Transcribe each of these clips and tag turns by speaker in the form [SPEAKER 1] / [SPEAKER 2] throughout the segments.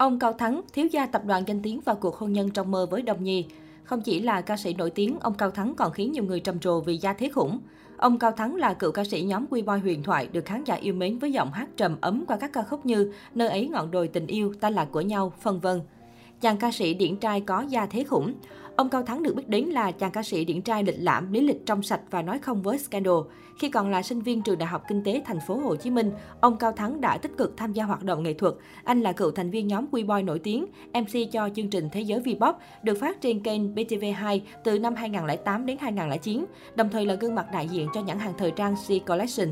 [SPEAKER 1] Ông Cao Thắng, thiếu gia tập đoàn danh tiếng vào cuộc hôn nhân trong mơ với Đồng Nhi. Không chỉ là ca sĩ nổi tiếng, ông Cao Thắng còn khiến nhiều người trầm trồ vì gia thế khủng. Ông Cao Thắng là cựu ca sĩ nhóm Quy Boy huyền thoại, được khán giả yêu mến với giọng hát trầm ấm qua các ca khúc như Nơi ấy ngọn đồi tình yêu, Ta là của nhau, phân vân. Chàng ca sĩ điển trai có gia thế khủng. Ông Cao Thắng được biết đến là chàng ca sĩ điển trai lịch lãm, lý lịch trong sạch và nói không với scandal. Khi còn là sinh viên trường Đại học Kinh tế Thành phố Hồ Chí Minh, ông Cao Thắng đã tích cực tham gia hoạt động nghệ thuật. Anh là cựu thành viên nhóm Quy Boy nổi tiếng, MC cho chương trình Thế giới V-pop được phát trên kênh BTV2 từ năm 2008 đến 2009, đồng thời là gương mặt đại diện cho nhãn hàng thời trang C Collection.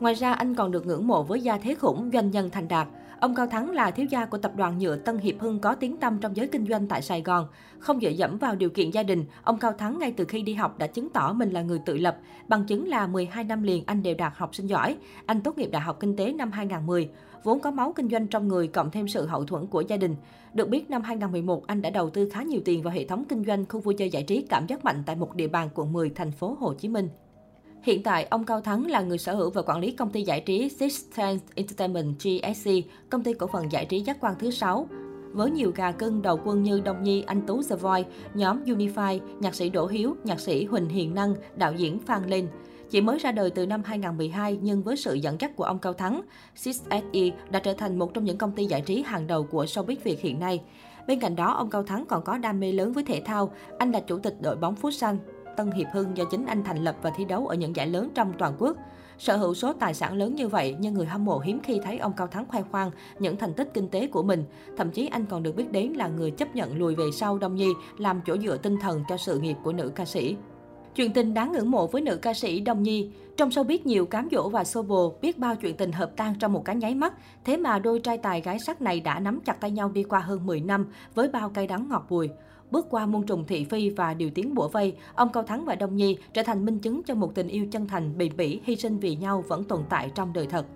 [SPEAKER 1] Ngoài ra, anh còn được ngưỡng mộ với gia thế khủng, doanh nhân thành đạt. Ông Cao Thắng là thiếu gia của tập đoàn nhựa Tân Hiệp Hưng có tiếng tăm trong giới kinh doanh tại Sài Gòn. Không dựa dẫm vào điều kiện gia đình, ông Cao Thắng ngay từ khi đi học đã chứng tỏ mình là người tự lập. Bằng chứng là 12 năm liền anh đều đạt học sinh giỏi. Anh tốt nghiệp Đại học Kinh tế năm 2010. Vốn có máu kinh doanh trong người cộng thêm sự hậu thuẫn của gia đình. Được biết năm 2011, anh đã đầu tư khá nhiều tiền vào hệ thống kinh doanh khu vui chơi giải trí cảm giác mạnh tại một địa bàn quận 10, thành phố Hồ Chí Minh. Hiện tại, ông Cao Thắng là người sở hữu và quản lý công ty giải trí Six Sense Entertainment GSC, công ty cổ phần giải trí giác quan thứ 6. Với nhiều gà cưng đầu quân như Đông Nhi, Anh Tú The Voice, nhóm Unify, nhạc sĩ Đỗ Hiếu, nhạc sĩ Huỳnh Hiền Năng, đạo diễn Phan Linh. Chỉ mới ra đời từ năm 2012 nhưng với sự dẫn dắt của ông Cao Thắng, Six SE đã trở thành một trong những công ty giải trí hàng đầu của showbiz Việt hiện nay. Bên cạnh đó, ông Cao Thắng còn có đam mê lớn với thể thao. Anh là chủ tịch đội bóng Futsal, Tân Hiệp Hưng do chính anh thành lập và thi đấu ở những giải lớn trong toàn quốc. Sở hữu số tài sản lớn như vậy, nhưng người hâm mộ hiếm khi thấy ông Cao Thắng khoe khoang những thành tích kinh tế của mình. Thậm chí anh còn được biết đến là người chấp nhận lùi về sau Đông Nhi, làm chỗ dựa tinh thần cho sự nghiệp của nữ ca sĩ. Chuyện tình đáng ngưỡng mộ với nữ ca sĩ Đông Nhi. Trong show biết nhiều cám dỗ và xô bồ, biết bao chuyện tình hợp tan trong một cái nháy mắt. Thế mà đôi trai tài gái sắc này đã nắm chặt tay nhau đi qua hơn 10 năm với bao cay đắng ngọt bùi. Bước qua muôn trùng thị phi và điều tiếng bủa vây, ông Cao Thắng và Đông Nhi trở thành minh chứng cho một tình yêu chân thành, bền bỉ, hy sinh vì nhau vẫn tồn tại trong đời thật.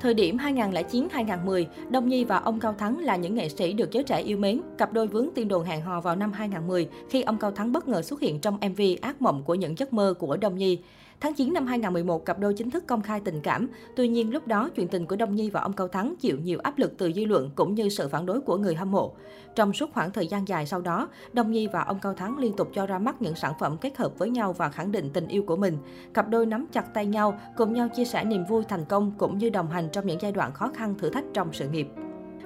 [SPEAKER 1] Thời điểm 2009-2010, Đông Nhi và ông Cao Thắng là những nghệ sĩ được giới trẻ yêu mến. Cặp đôi vướng tin đồn hẹn hò vào năm 2010 khi ông Cao Thắng bất ngờ xuất hiện trong MV Ác mộng của những giấc mơ của Đông Nhi. Tháng 9 năm 2011, cặp đôi chính thức công khai tình cảm. Tuy nhiên, lúc đó, chuyện tình của Đông Nhi và ông Cao Thắng chịu nhiều áp lực từ dư luận cũng như sự phản đối của người hâm mộ. Trong suốt khoảng thời gian dài sau đó, Đông Nhi và ông Cao Thắng liên tục cho ra mắt những sản phẩm kết hợp với nhau và khẳng định tình yêu của mình. Cặp đôi nắm chặt tay nhau, cùng nhau chia sẻ niềm vui thành công cũng như đồng hành trong những giai đoạn khó khăn thử thách trong sự nghiệp.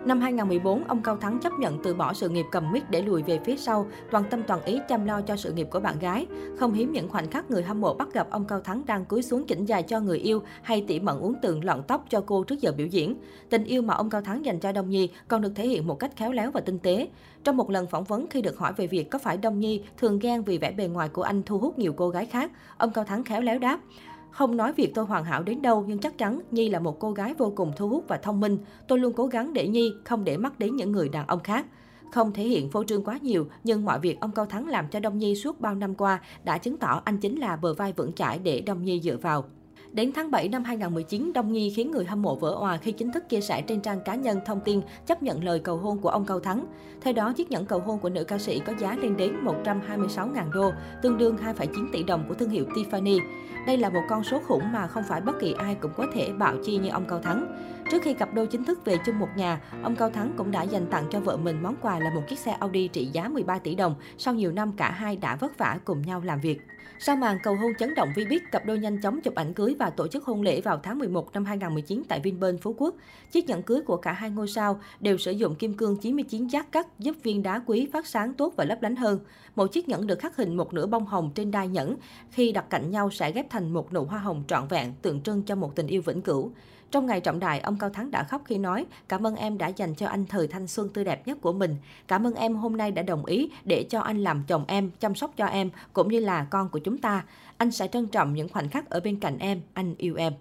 [SPEAKER 1] Năm 2014, ông Cao Thắng chấp nhận từ bỏ sự nghiệp cầm mic để lùi về phía sau, toàn tâm toàn ý chăm lo cho sự nghiệp của bạn gái. Không hiếm những khoảnh khắc người hâm mộ bắt gặp ông Cao Thắng đang cúi xuống chỉnh dài cho người yêu hay tỉ mẩn uống tường lọn tóc cho cô trước giờ biểu diễn. Tình yêu mà ông Cao Thắng dành cho Đông Nhi còn được thể hiện một cách khéo léo và tinh tế. Trong một lần phỏng vấn khi được hỏi về việc có phải Đông Nhi thường ghen vì vẻ bề ngoài của anh thu hút nhiều cô gái khác, ông Cao Thắng khéo léo đáp. Không nói việc tôi hoàn hảo đến đâu, nhưng chắc chắn Nhi là một cô gái vô cùng thu hút và thông minh. Tôi luôn cố gắng để Nhi không để mắt đến những người đàn ông khác. Không thể hiện phô trương quá nhiều, nhưng mọi việc ông Cao Thắng làm cho Đông Nhi suốt bao năm qua đã chứng tỏ anh chính là bờ vai vững chãi để Đông Nhi dựa vào. Đến tháng 7 năm 2019, Đông Nhi khiến người hâm mộ vỡ òa khi chính thức chia sẻ trên trang cá nhân thông tin chấp nhận lời cầu hôn của ông Cao Thắng. Theo đó, chiếc nhẫn cầu hôn của nữ ca sĩ có giá lên đến 126.000 đô, tương đương 2,9 tỷ đồng của thương hiệu Tiffany. Đây là một con số khủng mà không phải bất kỳ ai cũng có thể bạo chi như ông Cao Thắng. Trước khi cặp đôi chính thức về chung một nhà, ông Cao Thắng cũng đã dành tặng cho vợ mình món quà là một chiếc xe Audi trị giá 13 tỷ đồng. Sau nhiều năm cả hai đã vất vả cùng nhau làm việc. Sau màn cầu hôn chấn động vi biết, cặp đôi nhanh chóng chụp ảnh cưới và tổ chức hôn lễ vào tháng 11 năm 2019 tại Vinpearl Phú Quốc. Chiếc nhẫn cưới của cả hai ngôi sao đều sử dụng kim cương 99 giác cắt giúp viên đá quý phát sáng tốt và lấp lánh hơn. Một chiếc nhẫn được khắc hình một nửa bông hồng trên đai nhẫn, khi đặt cạnh nhau sẽ ghép thành một nụ hoa hồng trọn vẹn, tượng trưng cho một tình yêu vĩnh cửu. Trong ngày trọng đại, ông Cao Thắng đã khóc khi nói, cảm ơn em đã dành cho anh thời thanh xuân tươi đẹp nhất của mình. Cảm ơn em hôm nay đã đồng ý để cho anh làm chồng em, chăm sóc cho em, cũng như là con của chúng ta. Anh sẽ trân trọng những khoảnh khắc ở bên cạnh em, anh yêu em.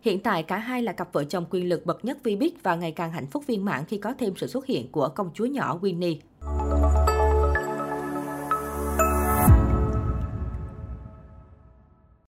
[SPEAKER 1] Hiện tại cả hai là cặp vợ chồng quyền lực bậc nhất vi biết và ngày càng hạnh phúc viên mãn khi có thêm sự xuất hiện của công chúa nhỏ Winnie.